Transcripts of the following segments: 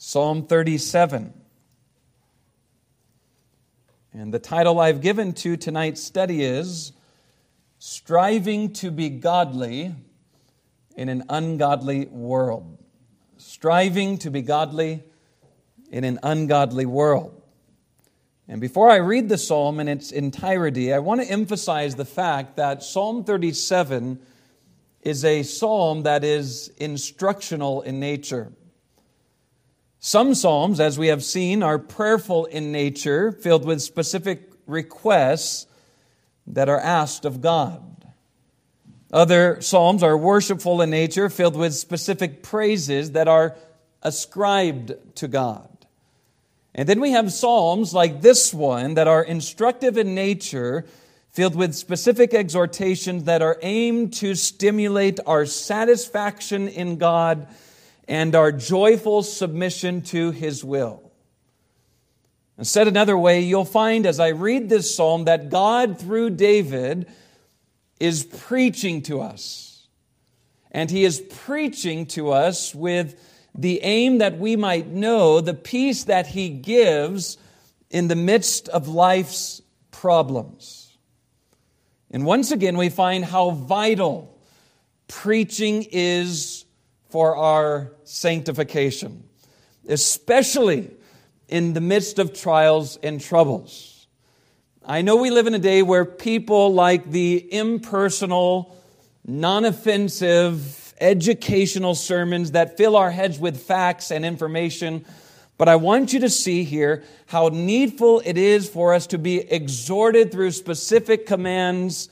Psalm 37. And the title I've given to tonight's study is Striving to be Godly in an Ungodly World. Striving to be godly in an ungodly world. And before I read the psalm in its entirety, I want to emphasize the fact that Psalm 37 is a psalm that is instructional in nature. Some psalms, as we have seen, are prayerful in nature, filled with specific requests that are asked of God. Other psalms are worshipful in nature, filled with specific praises that are ascribed to God. And then we have psalms like this one that are instructive in nature, filled with specific exhortations that are aimed to stimulate our satisfaction in God and our joyful submission to His will. And said another way, you'll find as I read this psalm that God, through David, is preaching to us. And He is preaching to us with the aim that we might know the peace that He gives in the midst of life's problems. And once again, we find how vital preaching is for our sanctification, especially in the midst of trials and troubles. I know we live in a day where people like the impersonal, non offensive, educational sermons that fill our heads with facts and information. But I want you to see here how needful it is for us to be exhorted through specific commands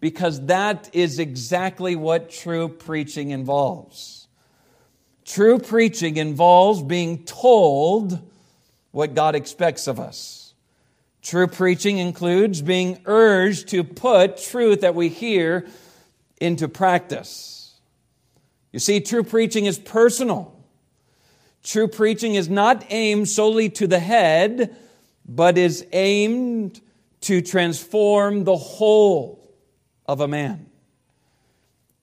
because that is exactly what true preaching involves. True preaching involves being told what God expects of us. True preaching includes being urged to put truth that we hear into practice. You see, true preaching is personal. True preaching is not aimed solely to the head, but is aimed to transform the whole of a man.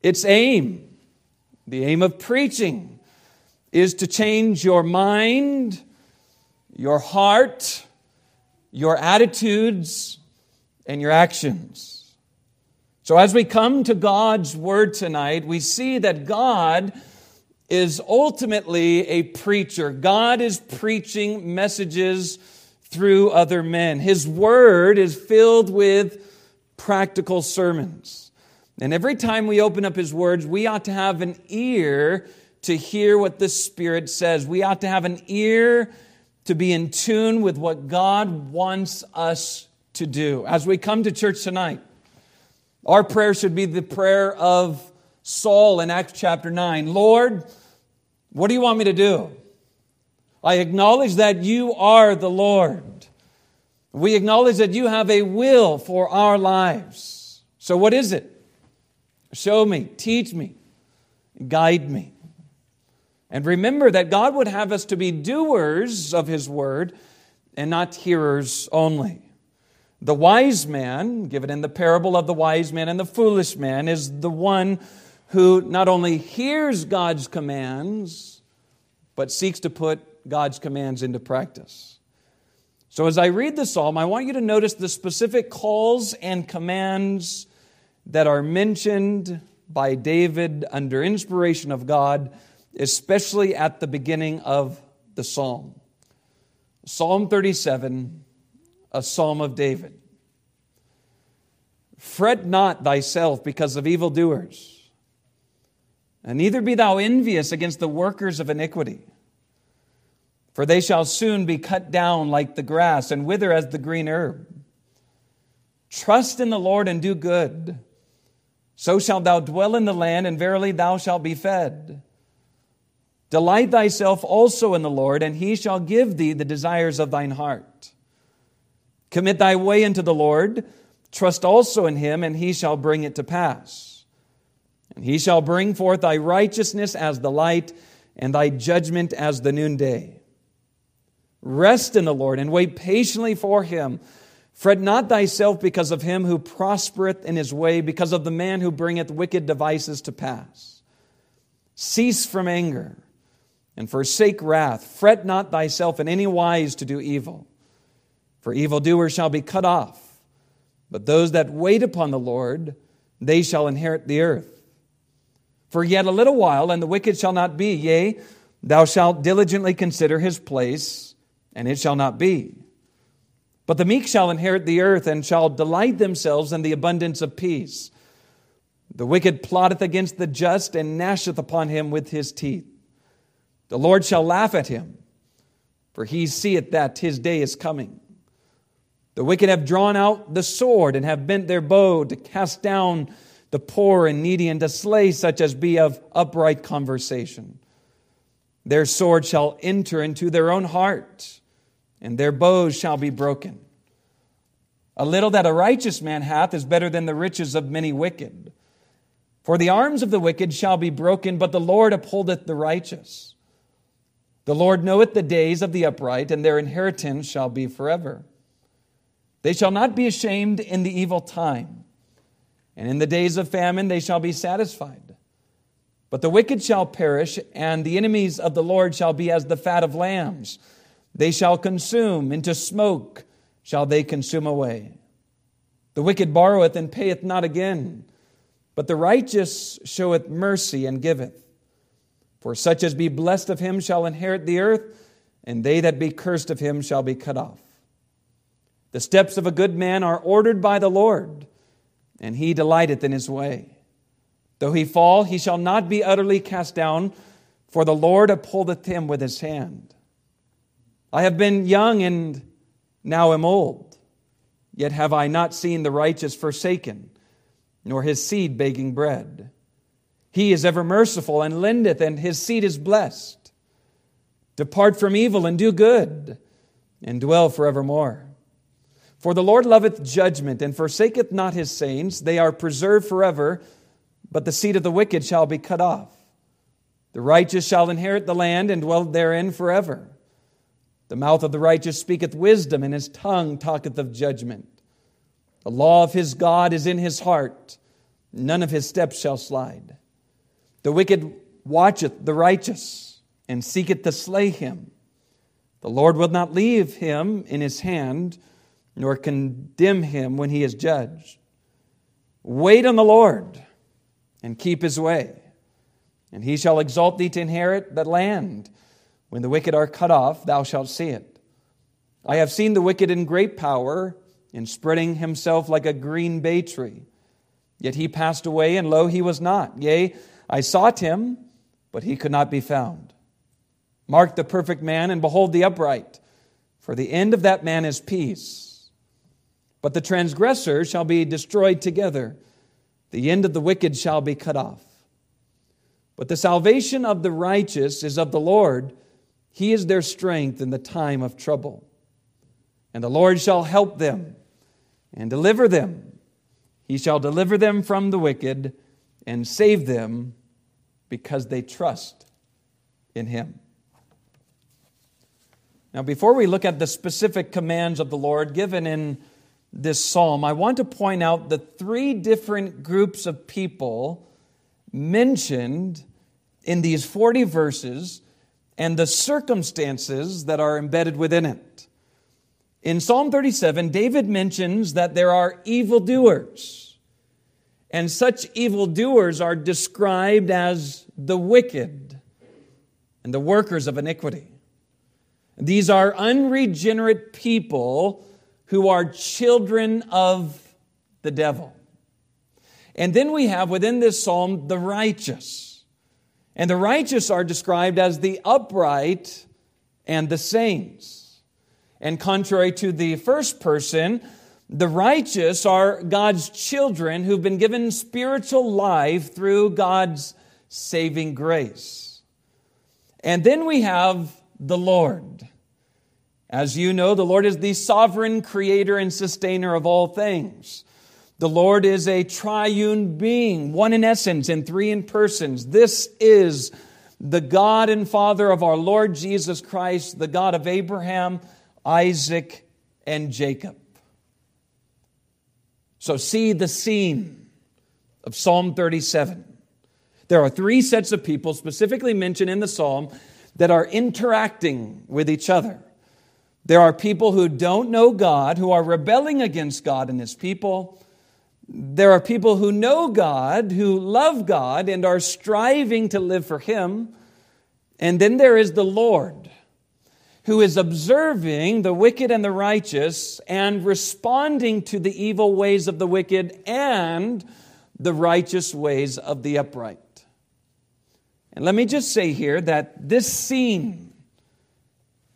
Its aim, the aim of preaching, is to change your mind, your heart, your attitudes, and your actions. So, as we come to God's Word tonight, we see that God is ultimately a preacher. God is preaching messages through other men. His Word is filled with practical sermons. And every time we open up His words, we ought to have an ear to hear what the Spirit says. We ought to have an ear to be in tune with what God wants us to do. As we come to church tonight, our prayer should be the prayer of Saul in Acts chapter 9 Lord, what do you want me to do? I acknowledge that you are the Lord. We acknowledge that you have a will for our lives. So, what is it? Show me, teach me, guide me. And remember that God would have us to be doers of His word and not hearers only. The wise man, given in the parable of the wise man and the foolish man, is the one who not only hears God's commands, but seeks to put God's commands into practice. So, as I read the psalm, I want you to notice the specific calls and commands that are mentioned by David under inspiration of God especially at the beginning of the psalm. Psalm 37, a psalm of David. Fret not thyself because of evildoers, and neither be thou envious against the workers of iniquity. For they shall soon be cut down like the grass and wither as the green herb. Trust in the Lord and do good. So shalt thou dwell in the land, and verily thou shalt be fed. Delight thyself also in the Lord, and he shall give thee the desires of thine heart. Commit thy way unto the Lord, trust also in him, and he shall bring it to pass. And he shall bring forth thy righteousness as the light, and thy judgment as the noonday. Rest in the Lord, and wait patiently for him. Fret not thyself because of him who prospereth in his way, because of the man who bringeth wicked devices to pass. Cease from anger and forsake wrath. Fret not thyself in any wise to do evil, for evildoers shall be cut off. But those that wait upon the Lord, they shall inherit the earth. For yet a little while, and the wicked shall not be. Yea, thou shalt diligently consider his place, and it shall not be. But the meek shall inherit the earth, and shall delight themselves in the abundance of peace. The wicked plotteth against the just, and gnasheth upon him with his teeth. The Lord shall laugh at him, for he seeth that his day is coming. The wicked have drawn out the sword and have bent their bow to cast down the poor and needy and to slay such as be of upright conversation. Their sword shall enter into their own heart, and their bows shall be broken. A little that a righteous man hath is better than the riches of many wicked. For the arms of the wicked shall be broken, but the Lord upholdeth the righteous. The Lord knoweth the days of the upright, and their inheritance shall be forever. They shall not be ashamed in the evil time, and in the days of famine they shall be satisfied. But the wicked shall perish, and the enemies of the Lord shall be as the fat of lambs. They shall consume, into smoke shall they consume away. The wicked borroweth and payeth not again, but the righteous showeth mercy and giveth. For such as be blessed of him shall inherit the earth, and they that be cursed of him shall be cut off. The steps of a good man are ordered by the Lord, and he delighteth in his way. Though he fall, he shall not be utterly cast down, for the Lord upholdeth him with his hand. I have been young and now am old, yet have I not seen the righteous forsaken, nor his seed begging bread. He is ever merciful and lendeth, and his seed is blessed. Depart from evil and do good, and dwell forevermore. For the Lord loveth judgment, and forsaketh not his saints. They are preserved forever, but the seed of the wicked shall be cut off. The righteous shall inherit the land and dwell therein forever. The mouth of the righteous speaketh wisdom, and his tongue talketh of judgment. The law of his God is in his heart, none of his steps shall slide. The wicked watcheth the righteous and seeketh to slay him. The Lord will not leave him in his hand, nor condemn him when he is judged. Wait on the Lord and keep his way, and he shall exalt thee to inherit the land. When the wicked are cut off, thou shalt see it. I have seen the wicked in great power, in spreading himself like a green bay tree. Yet he passed away, and lo, he was not. Yea, I sought him, but he could not be found. Mark the perfect man and behold the upright, for the end of that man is peace. But the transgressor shall be destroyed together, the end of the wicked shall be cut off. But the salvation of the righteous is of the Lord. He is their strength in the time of trouble. And the Lord shall help them and deliver them. He shall deliver them from the wicked and save them because they trust in Him. Now, before we look at the specific commands of the Lord given in this psalm, I want to point out the three different groups of people mentioned in these 40 verses and the circumstances that are embedded within it. In Psalm 37, David mentions that there are evildoers and such evildoers are described as the wicked and the workers of iniquity. These are unregenerate people who are children of the devil. And then we have within this psalm the righteous. And the righteous are described as the upright and the saints. And contrary to the first person, the righteous are God's children who've been given spiritual life through God's saving grace. And then we have the Lord. As you know, the Lord is the sovereign creator and sustainer of all things. The Lord is a triune being, one in essence and three in persons. This is the God and Father of our Lord Jesus Christ, the God of Abraham, Isaac, and Jacob. So, see the scene of Psalm 37. There are three sets of people specifically mentioned in the psalm that are interacting with each other. There are people who don't know God, who are rebelling against God and His people. There are people who know God, who love God, and are striving to live for Him. And then there is the Lord, who is observing the wicked and the righteous and responding to the evil ways of the wicked and the righteous ways of the upright. And let me just say here that this scene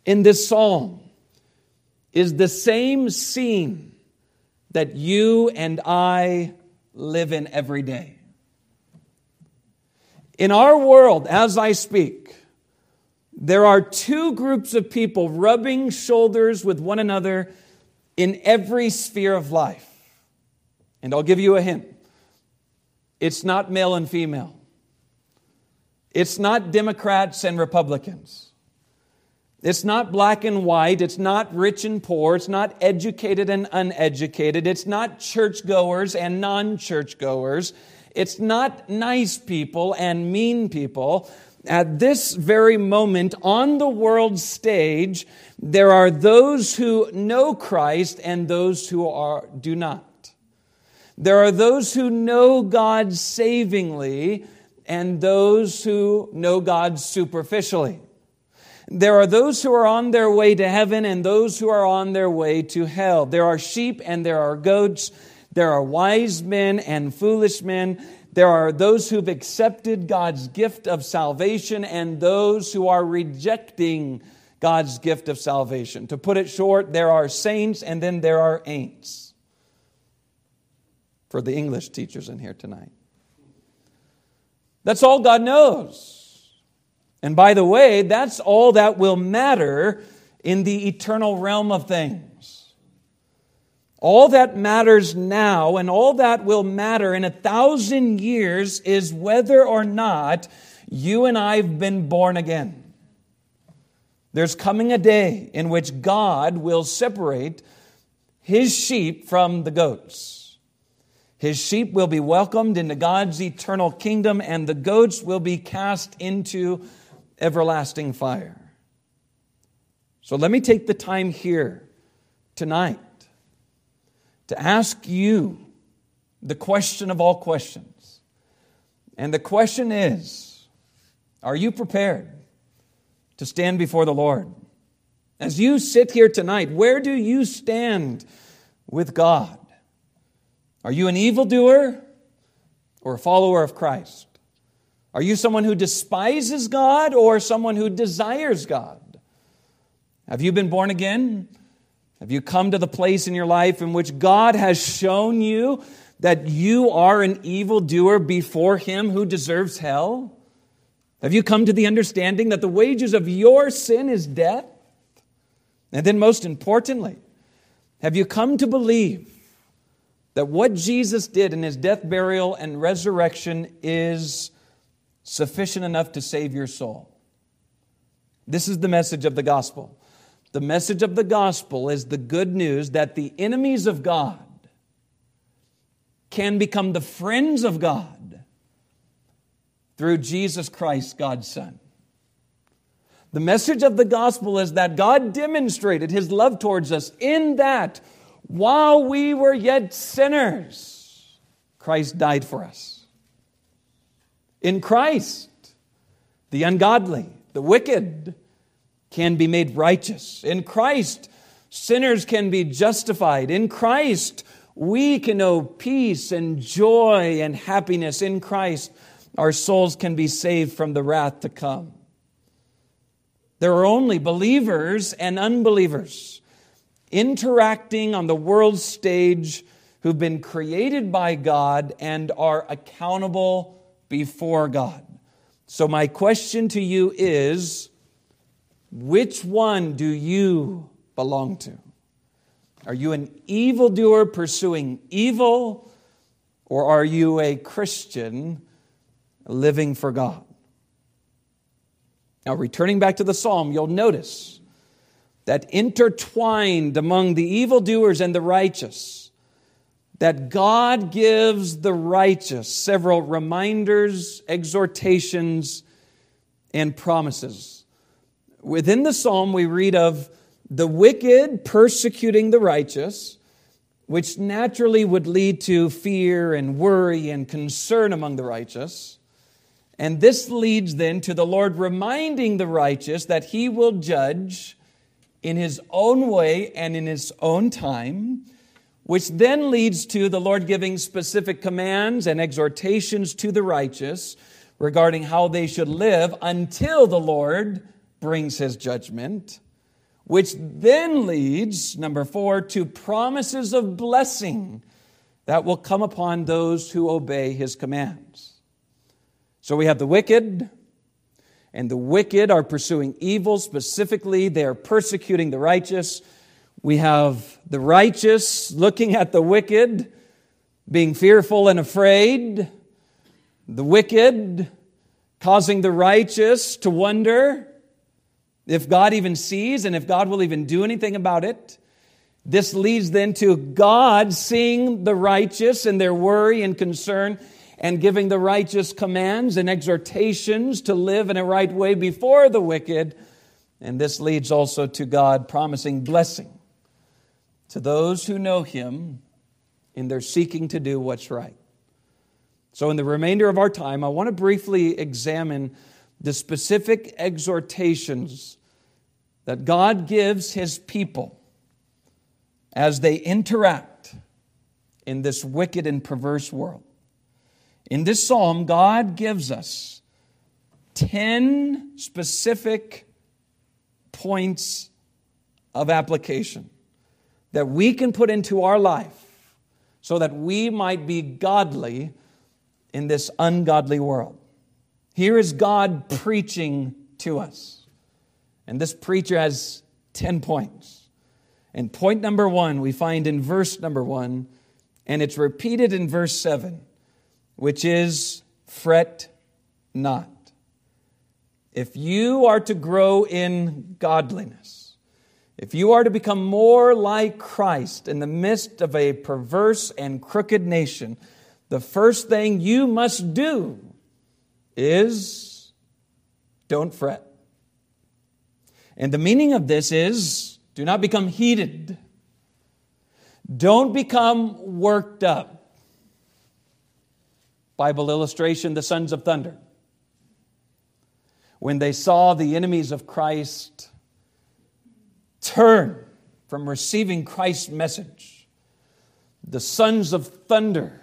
in this psalm is the same scene that you and I live in every day. In our world, as I speak, there are two groups of people rubbing shoulders with one another in every sphere of life. And I'll give you a hint it's not male and female, it's not Democrats and Republicans. It's not black and white. It's not rich and poor. It's not educated and uneducated. It's not churchgoers and non churchgoers. It's not nice people and mean people. At this very moment on the world stage, there are those who know Christ and those who are, do not. There are those who know God savingly and those who know God superficially. There are those who are on their way to heaven and those who are on their way to hell. There are sheep and there are goats. There are wise men and foolish men. There are those who've accepted God's gift of salvation and those who are rejecting God's gift of salvation. To put it short, there are saints and then there are ain'ts. For the English teachers in here tonight. That's all God knows. And by the way, that's all that will matter in the eternal realm of things. All that matters now and all that will matter in a thousand years is whether or not you and I have been born again. There's coming a day in which God will separate his sheep from the goats. His sheep will be welcomed into God's eternal kingdom, and the goats will be cast into everlasting fire. So let me take the time here tonight to ask you the question of all questions. And the question is Are you prepared to stand before the Lord? As you sit here tonight, where do you stand with God? Are you an evildoer or a follower of Christ? Are you someone who despises God or someone who desires God? Have you been born again? Have you come to the place in your life in which God has shown you that you are an evildoer before Him who deserves hell? Have you come to the understanding that the wages of your sin is death? And then, most importantly, have you come to believe that what Jesus did in his death, burial, and resurrection is sufficient enough to save your soul. This is the message of the gospel. The message of the gospel is the good news that the enemies of God can become the friends of God through Jesus Christ, God's Son. The message of the gospel is that God demonstrated his love towards us in that while we were yet sinners, Christ died for us. In Christ, the ungodly, the wicked can be made righteous. In Christ, sinners can be justified. In Christ, we can know peace and joy and happiness. In Christ, our souls can be saved from the wrath to come. There are only believers and unbelievers interacting on the world stage who've been created by God and are accountable before God. So, my question to you is which one do you belong to? Are you an evildoer pursuing evil, or are you a Christian living for God? Now, returning back to the psalm, you'll notice that intertwined among the evildoers and the righteous that God gives the righteous several reminders, exhortations, and promises. Within the psalm, we read of the wicked persecuting the righteous, which naturally would lead to fear and worry and concern among the righteous. And this leads then to the Lord reminding the righteous that he will judge in his own way and in his own time, which then leads to the Lord giving specific commands and exhortations to the righteous regarding how they should live until the Lord brings his judgment, which then leads, number four, to promises of blessing that will come upon those who obey his commands. So we have the wicked, and the wicked are pursuing evil. Specifically, they are persecuting the righteous. We have the righteous looking at the wicked, being fearful and afraid. The wicked causing the righteous to wonder if God even sees and if God will even do anything about it. This leads then to God seeing the righteous and their worry and concern and giving the righteous commands and exhortations to live in a right way before the wicked. And this leads also to God promising blessing to those who know Him in their seeking to do what's right. So, in the remainder of our time, I want to briefly examine the specific exhortations that God gives His people as they interact in this wicked and perverse world. In this psalm, God gives us 10 specific points of application that we can put into our life so that we might be godly in this ungodly world. Here is God preaching to us. And this preacher has 10 points. And point number one, we find in verse number one, and it's repeated in verse seven, which is fret not. If you are to grow in godliness, if you are to become more like Christ in the midst of a perverse and crooked nation, the first thing you must do is don't fret. And the meaning of this is do not become heated. Don't become worked up. Bible illustration the sons of thunder. When they saw the enemies of Christ turn from receiving Christ's message, the sons of thunder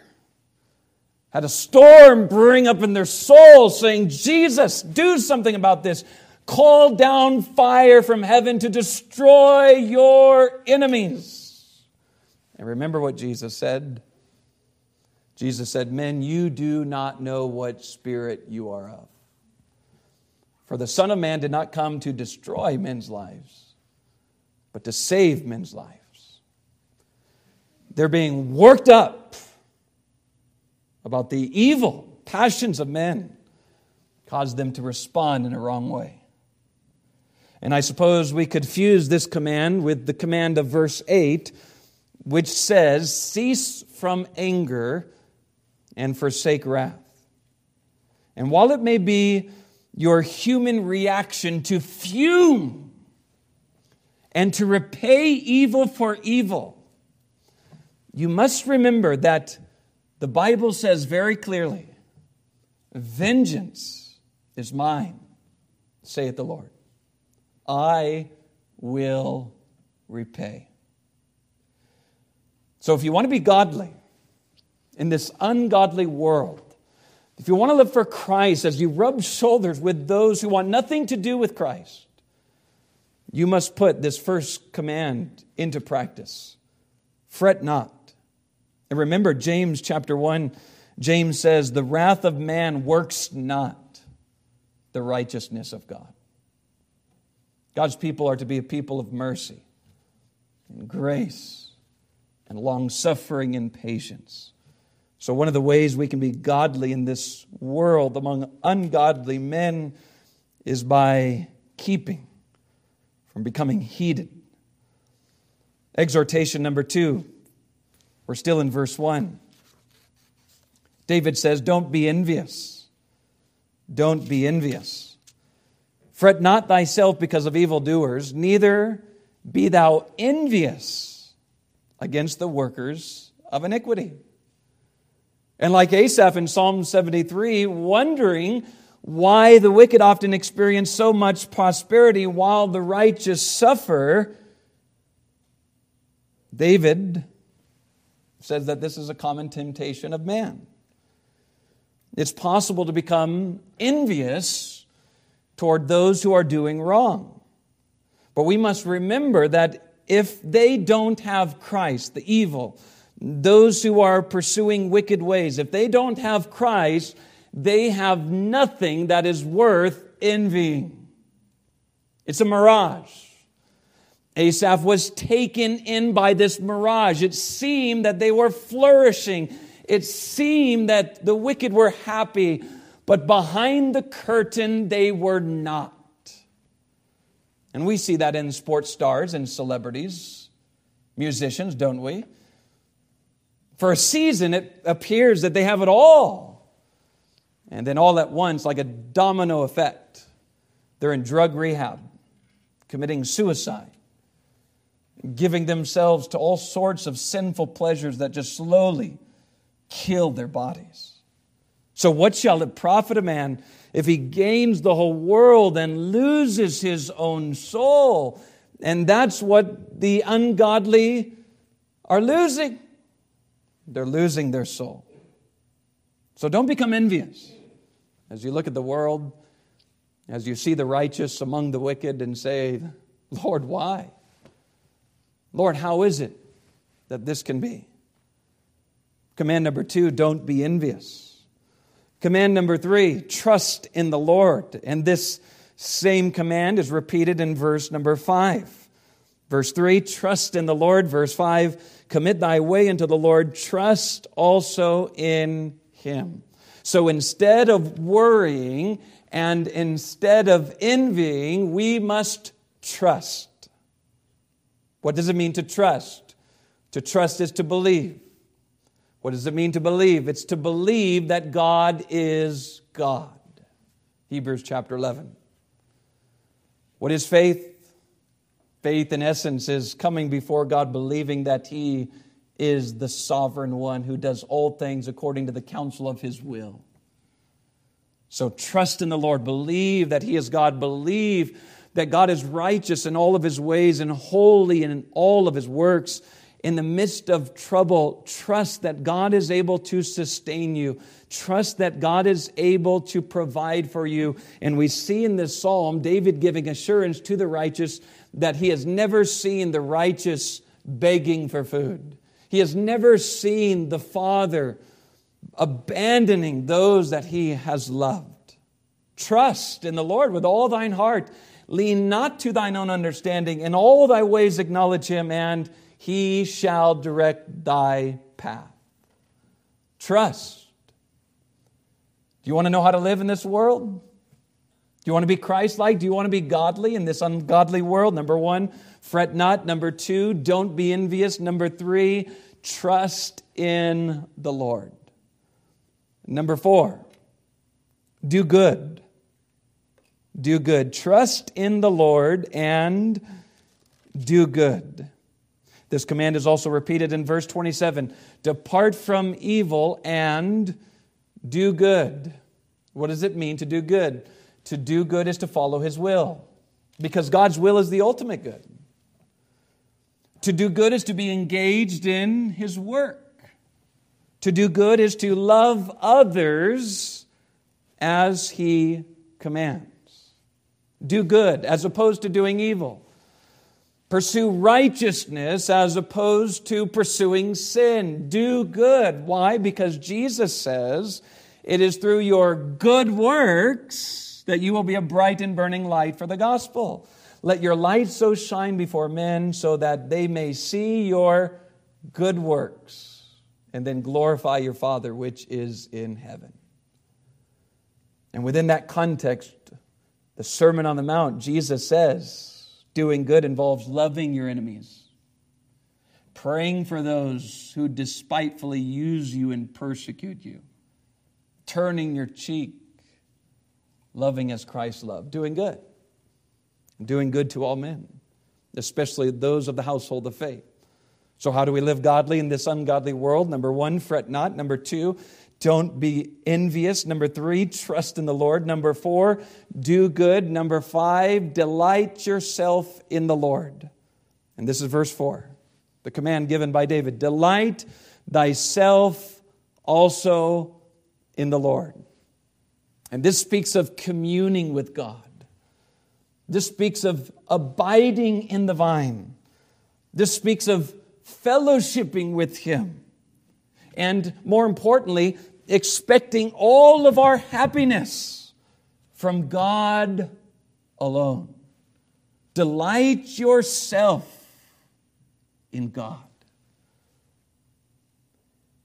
had a storm brewing up in their souls saying, Jesus, do something about this. Call down fire from heaven to destroy your enemies. And remember what Jesus said. Jesus said, Men, you do not know what spirit you are of. For the Son of Man did not come to destroy men's lives, but to save men's lives. They're being worked up about the evil passions of men caused them to respond in a wrong way. And I suppose we could fuse this command with the command of verse 8, which says, Cease from anger and forsake wrath. And while it may be your human reaction to fume and to repay evil for evil, you must remember that the Bible says very clearly, Vengeance is mine, saith the Lord. I will repay. So if you want to be godly in this ungodly world, if you want to live for Christ as you rub shoulders with those who want nothing to do with Christ, you must put this first command into practice. Fret not. And remember, James chapter 1, James says, The wrath of man works not the righteousness of God. God's people are to be a people of mercy and grace and long suffering and patience. So, one of the ways we can be godly in this world among ungodly men is by keeping from becoming heated. Exhortation number two we're still in verse 1. David says, Don't be envious. Don't be envious. Fret not thyself because of evildoers, neither be thou envious against the workers of iniquity. And like Asaph in Psalm 73, wondering why the wicked often experience so much prosperity while the righteous suffer, David says that this is a common temptation of man. It's possible to become envious toward those who are doing wrong. But we must remember that if they don't have Christ, the evil, those who are pursuing wicked ways, if they don't have Christ, they have nothing that is worth envying. It's a mirage. Asaph was taken in by this mirage. It seemed that they were flourishing. It seemed that the wicked were happy but behind the curtain they were not. And we see that in sports stars and celebrities, musicians, don't we? For a season, it appears that they have it all. And then all at once, like a domino effect, they're in drug rehab, committing suicide, giving themselves to all sorts of sinful pleasures that just slowly kill their bodies. So, what shall it profit a man if he gains the whole world and loses his own soul? And that's what the ungodly are losing. They're losing their soul. So, don't become envious as you look at the world, as you see the righteous among the wicked, and say, Lord, why? Lord, how is it that this can be? Command number two don't be envious. Command number three trust in the Lord. And this same command is repeated in verse number five. Verse three, trust in the Lord. Verse five, commit thy way into the Lord. Trust also in him. So instead of worrying and instead of envying, we must trust. What does it mean to trust? To trust is to believe. What does it mean to believe? It's to believe that God is God. Hebrews chapter 11. What is faith? Faith, in essence, is coming before God, believing that He is the sovereign one who does all things according to the counsel of His will. So trust in the Lord. Believe that He is God. Believe that God is righteous in all of His ways and holy in all of His works in the midst of trouble, trust that God is able to sustain you. Trust that God is able to provide for you. And we see in this psalm David giving assurance to the righteous that he has never seen the righteous begging for food. He has never seen the Father abandoning those that he has loved. Trust in the Lord with all thine heart. Lean not to thine own understanding. In all thy ways acknowledge him, and he shall direct thy path. Trust. Do you want to know how to live in this world? Do you want to be Christ like? Do you want to be godly in this ungodly world? Number one, fret not. Number two, don't be envious. Number three, trust in the Lord. Number four, do good. Do good. Trust in the Lord and do good. This command is also repeated in verse 27 Depart from evil and do good. What does it mean to do good? To do good is to follow his will, because God's will is the ultimate good. To do good is to be engaged in his work. To do good is to love others as he commands. Do good as opposed to doing evil. Pursue righteousness as opposed to pursuing sin. Do good. Why? Because Jesus says it is through your good works that you will be a bright and burning light for the gospel. Let your light so shine before men so that they may see your good works and then glorify your Father which is in heaven. And within that context, the Sermon on the Mount, Jesus says, Doing good involves loving your enemies, praying for those who despitefully use you and persecute you, turning your cheek, loving as Christ loved, doing good. doing good to all men, especially those of the household of faith. So, how do we live godly in this ungodly world? Number one, fret not. Number two, don't be envious. Number three, trust in the Lord. Number four, do good. Number five, delight yourself in the Lord. And this is verse four, the command given by David Delight thyself also in the Lord. And this speaks of communing with God. This speaks of abiding in the vine. This speaks of fellowshipping with Him. And more importantly, expecting all of our happiness from God alone. Delight yourself in God.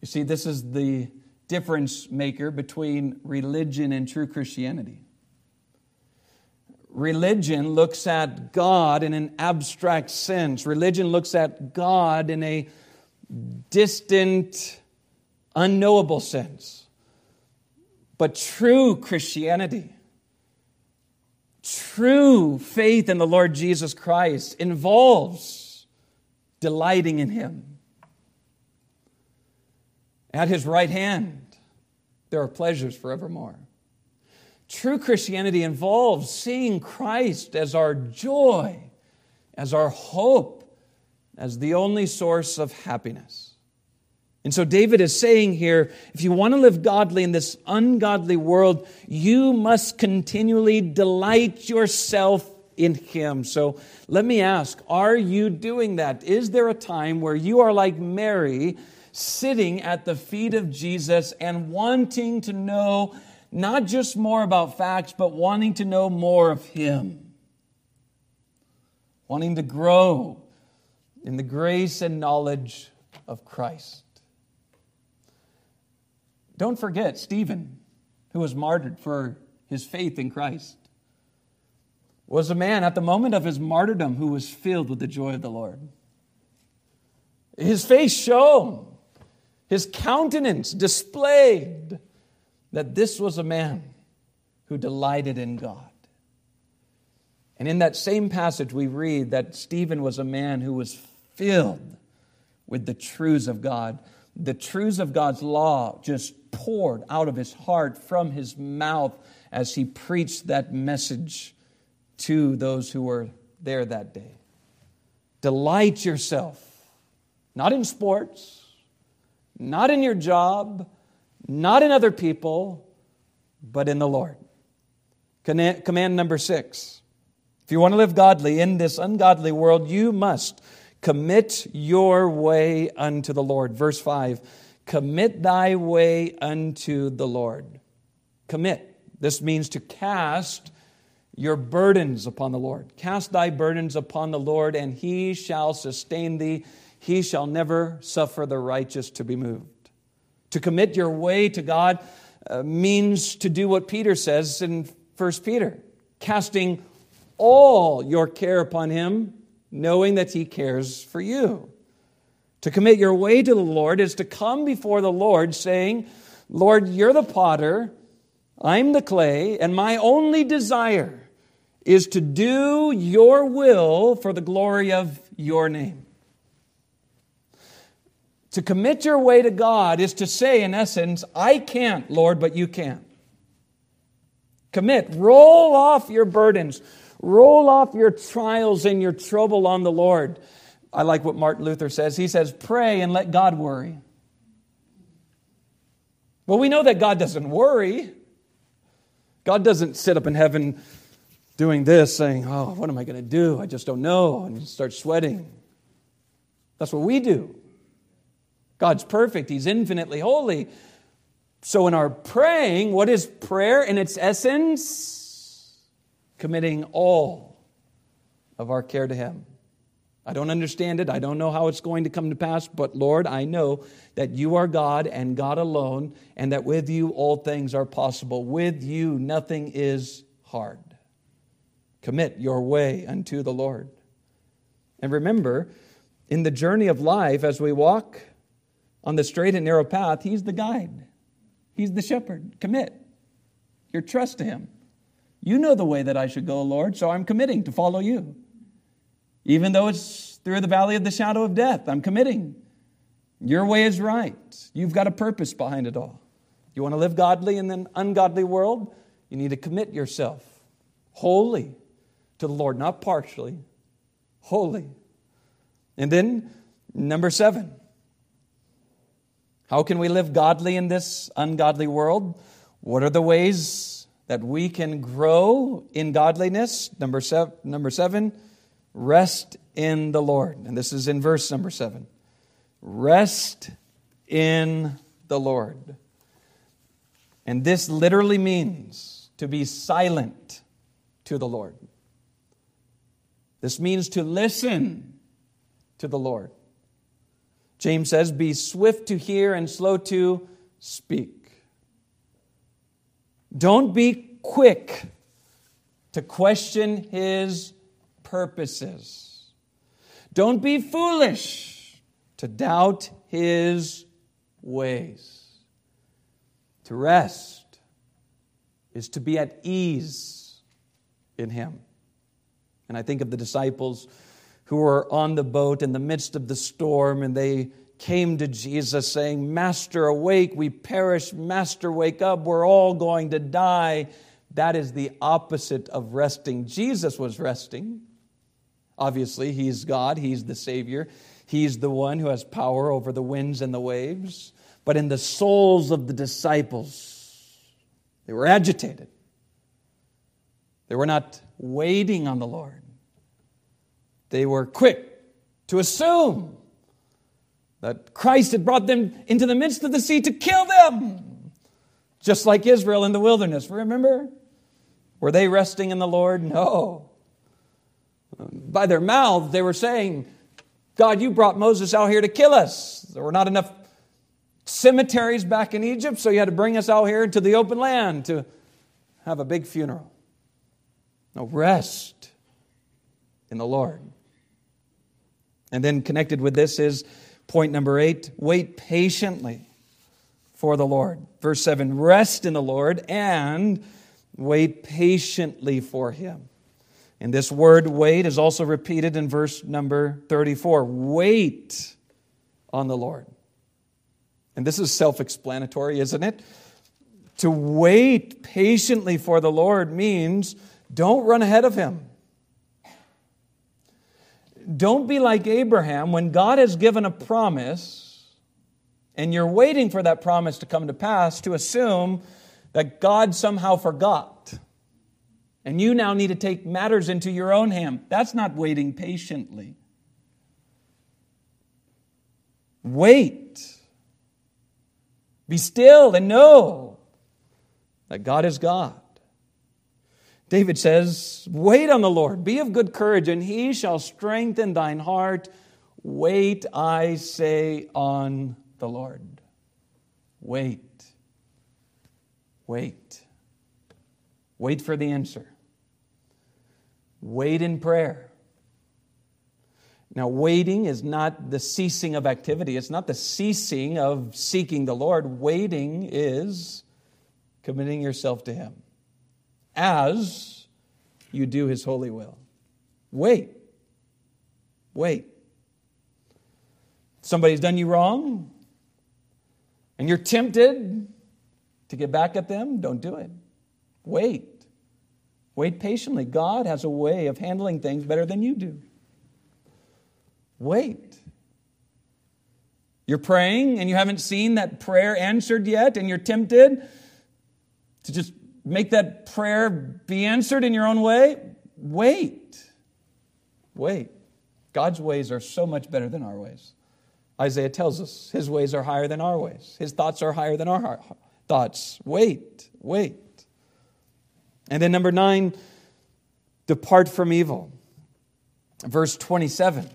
You see, this is the difference maker between religion and true Christianity. Religion looks at God in an abstract sense. Religion looks at God in a distant, unknowable sense. But true Christianity, true faith in the Lord Jesus Christ involves delighting in Him. At His right hand, there are pleasures forevermore. True Christianity involves seeing Christ as our joy, as our hope, as the only source of happiness. And so David is saying here if you want to live godly in this ungodly world, you must continually delight yourself in Him. So let me ask are you doing that? Is there a time where you are like Mary, sitting at the feet of Jesus and wanting to know not just more about facts, but wanting to know more of Him. Wanting to grow in the grace and knowledge of Christ. Don't forget Stephen, who was martyred for his faith in Christ, was a man at the moment of his martyrdom who was filled with the joy of the Lord. His face shone, his countenance displayed that this was a man who delighted in God. And in that same passage, we read that Stephen was a man who was filled with the truths of God. The truths of God's law just poured out of his heart from his mouth as he preached that message to those who were there that day. Delight yourself, not in sports, not in your job, not in other people, but in the Lord. Command number six. If you want to live godly in this ungodly world, you must commit your way unto the Lord. Verse 5 Commit thy way unto the Lord. Commit. This means to cast your burdens upon the Lord. Cast thy burdens upon the Lord, and he shall sustain thee. He shall never suffer the righteous to be moved. To commit your way to God uh, means to do what Peter says in 1 Peter casting all your care upon him, knowing that he cares for you. To commit your way to the Lord is to come before the Lord saying, Lord, you're the potter, I'm the clay, and my only desire is to do your will for the glory of your name. To commit your way to God is to say, in essence, I can't, Lord, but you can. Commit. Roll off your burdens. Roll off your trials and your trouble on the Lord. I like what Martin Luther says. He says, Pray and let God worry. Well, we know that God doesn't worry. God doesn't sit up in heaven doing this, saying, Oh, what am I going to do? I just don't know, and start sweating. That's what we do. God's perfect, He's infinitely holy. So, in our praying, what is prayer in its essence? Committing all of our care to Him. I don't understand it. I don't know how it's going to come to pass, but Lord, I know that you are God and God alone, and that with you all things are possible. With you nothing is hard. Commit your way unto the Lord. And remember, in the journey of life, as we walk on the straight and narrow path, He's the guide, He's the shepherd. Commit your trust to Him. You know the way that I should go, Lord, so I'm committing to follow you. Even though it's through the valley of the shadow of death, I'm committing. Your way is right. You've got a purpose behind it all. You want to live godly in an ungodly world? You need to commit yourself wholly to the Lord, not partially, wholly. And then, number seven, how can we live godly in this ungodly world? What are the ways that we can grow in godliness? Number seven, number seven rest in the Lord. And this is in verse number seven. Rest in the Lord. And this literally means to be silent to the Lord. This means to listen to the Lord. James says, Be swift to hear and slow to speak. Don't be quick to question his purposes. Don't be foolish to doubt his ways. To rest is to be at ease in him. And I think of the disciples who were on the boat in the midst of the storm and they came to Jesus saying, Master, awake, we perish. Master, wake up, we're all going to die. That is the opposite of resting. Jesus was resting. Obviously, He's God, He's the Savior, He's the one who has power over the winds and the waves. But in the souls of the disciples, they were agitated. They were not waiting on the Lord. They were quick to assume that Christ had brought them into the midst of the sea to kill them, just like Israel in the wilderness. Remember? Were they resting in the Lord? No. By their mouth, they were saying, God, you brought Moses out here to kill us. There were not enough cemeteries back in Egypt, so you had to bring us out here to the open land to have a big funeral. No, rest in the Lord. And then connected with this is point number eight wait patiently for the Lord. Verse 7 rest in the Lord and wait patiently for him. And this word wait is also repeated in verse number 34. Wait on the Lord. And this is self explanatory, isn't it? To wait patiently for the Lord means don't run ahead of him. Don't be like Abraham when God has given a promise and you're waiting for that promise to come to pass to assume that God somehow forgot. And you now need to take matters into your own hand. That's not waiting patiently. Wait. Be still and know that God is God. David says, Wait on the Lord, be of good courage, and he shall strengthen thine heart. Wait, I say, on the Lord. Wait. Wait. Wait for the answer. Wait in prayer. Now, waiting is not the ceasing of activity, it's not the ceasing of seeking the Lord. Waiting is committing yourself to Him as you do His holy will. Wait. Wait. Somebody's done you wrong, and you're tempted to get back at them, don't do it. Wait. Wait patiently. God has a way of handling things better than you do. Wait. You're praying and you haven't seen that prayer answered yet, and you're tempted to just make that prayer be answered in your own way. Wait. Wait. God's ways are so much better than our ways. Isaiah tells us his ways are higher than our ways, his thoughts are higher than our thoughts. Wait, wait. And then number nine, depart from evil. Verse 27.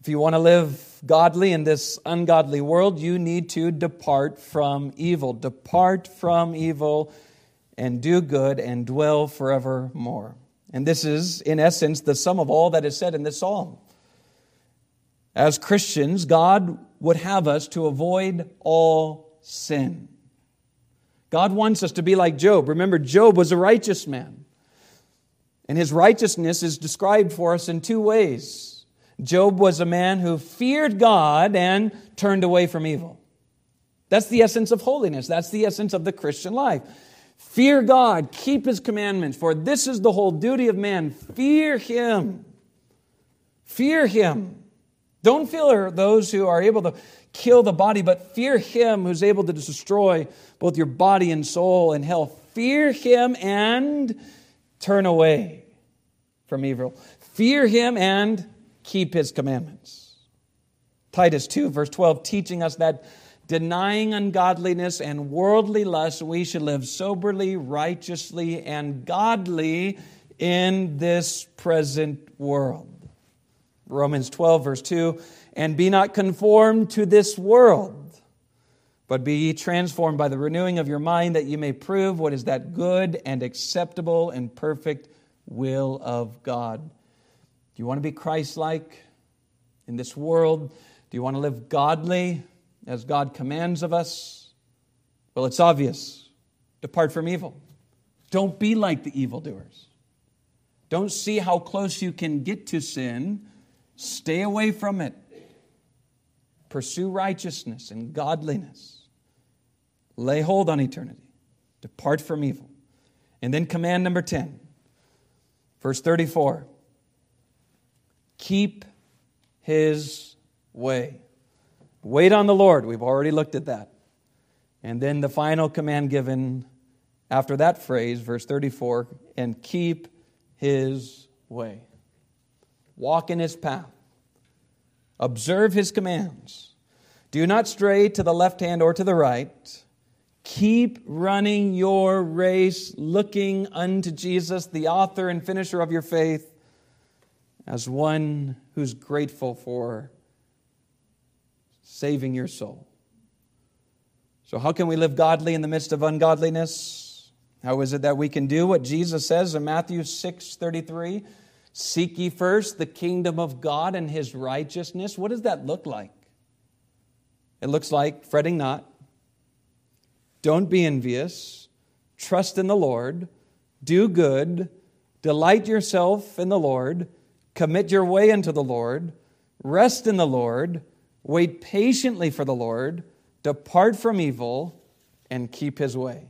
If you want to live godly in this ungodly world, you need to depart from evil. Depart from evil and do good and dwell forevermore. And this is, in essence, the sum of all that is said in this psalm. As Christians, God would have us to avoid all sin God wants us to be like Job. Remember, Job was a righteous man. And his righteousness is described for us in two ways. Job was a man who feared God and turned away from evil. That's the essence of holiness. That's the essence of the Christian life. Fear God, keep his commandments, for this is the whole duty of man. Fear him. Fear him. Don't fear those who are able to kill the body, but fear him who's able to destroy both your body and soul in hell. Fear him and turn away from evil. Fear him and keep his commandments. Titus 2, verse 12, teaching us that denying ungodliness and worldly lust, we should live soberly, righteously, and godly in this present world. Romans 12, verse 2 And be not conformed to this world, but be ye transformed by the renewing of your mind, that ye may prove what is that good and acceptable and perfect will of God. Do you want to be Christ like in this world? Do you want to live godly as God commands of us? Well, it's obvious. Depart from evil. Don't be like the evildoers. Don't see how close you can get to sin Stay away from it. Pursue righteousness and godliness. Lay hold on eternity. Depart from evil. And then command number 10, verse 34 keep his way. Wait on the Lord. We've already looked at that. And then the final command given after that phrase, verse 34 and keep his way. Walk in his path. Observe his commands. Do not stray to the left hand or to the right. Keep running your race, looking unto Jesus, the author and finisher of your faith, as one who's grateful for saving your soul. So, how can we live godly in the midst of ungodliness? How is it that we can do what Jesus says in Matthew 6 33? Seek ye first the kingdom of God and his righteousness. What does that look like? It looks like fretting not, don't be envious, trust in the Lord, do good, delight yourself in the Lord, commit your way unto the Lord, rest in the Lord, wait patiently for the Lord, depart from evil, and keep his way.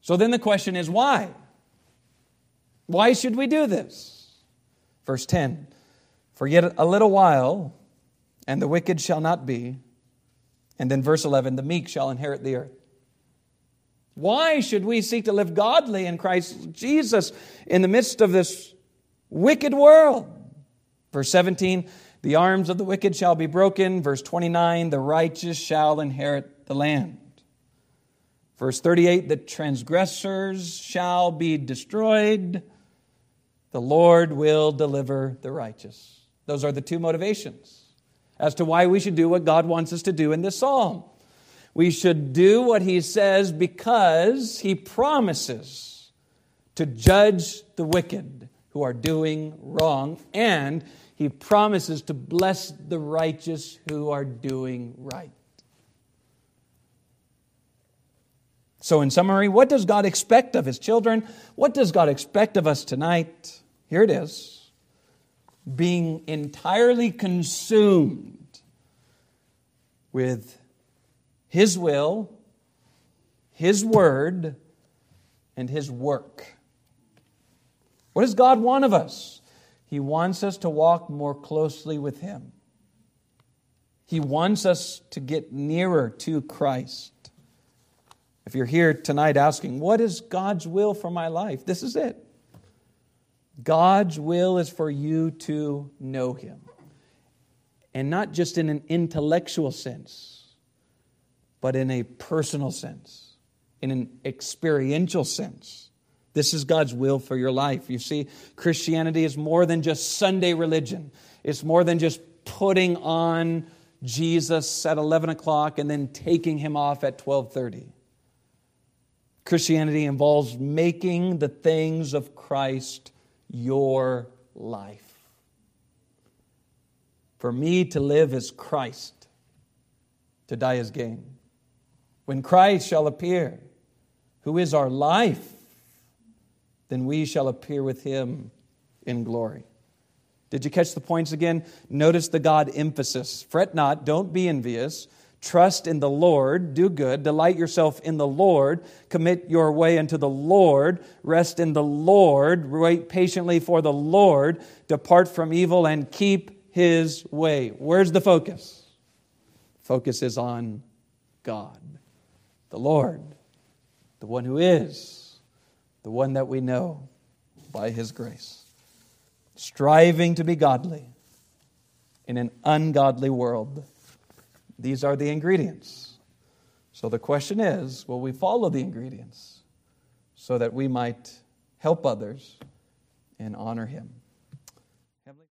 So then the question is why? Why should we do this? Verse 10 For yet a little while, and the wicked shall not be. And then verse 11 the meek shall inherit the earth. Why should we seek to live godly in Christ Jesus in the midst of this wicked world? Verse 17 the arms of the wicked shall be broken. Verse 29 the righteous shall inherit the land. Verse 38 the transgressors shall be destroyed. The Lord will deliver the righteous. Those are the two motivations as to why we should do what God wants us to do in this psalm. We should do what He says because He promises to judge the wicked who are doing wrong, and He promises to bless the righteous who are doing right. So, in summary, what does God expect of His children? What does God expect of us tonight? Here it is being entirely consumed with His will, His word, and His work. What does God want of us? He wants us to walk more closely with Him. He wants us to get nearer to Christ. If you're here tonight asking, What is God's will for my life? This is it. God's will is for you to know Him. And not just in an intellectual sense, but in a personal sense, in an experiential sense. This is God's will for your life. You see, Christianity is more than just Sunday religion, it's more than just putting on Jesus at 11 o'clock and then taking him off at 1230. Christianity involves making the things of Christ your life. For me to live is Christ, to die is gain. When Christ shall appear, who is our life, then we shall appear with him in glory. Did you catch the points again? Notice the God emphasis. Fret not, don't be envious. Trust in the Lord, do good, delight yourself in the Lord, commit your way unto the Lord, rest in the Lord, wait patiently for the Lord, depart from evil and keep his way. Where's the focus? Focus is on God, the Lord, the one who is, the one that we know by his grace. Striving to be godly in an ungodly world. These are the ingredients. So the question is will we follow the ingredients so that we might help others and honor Him?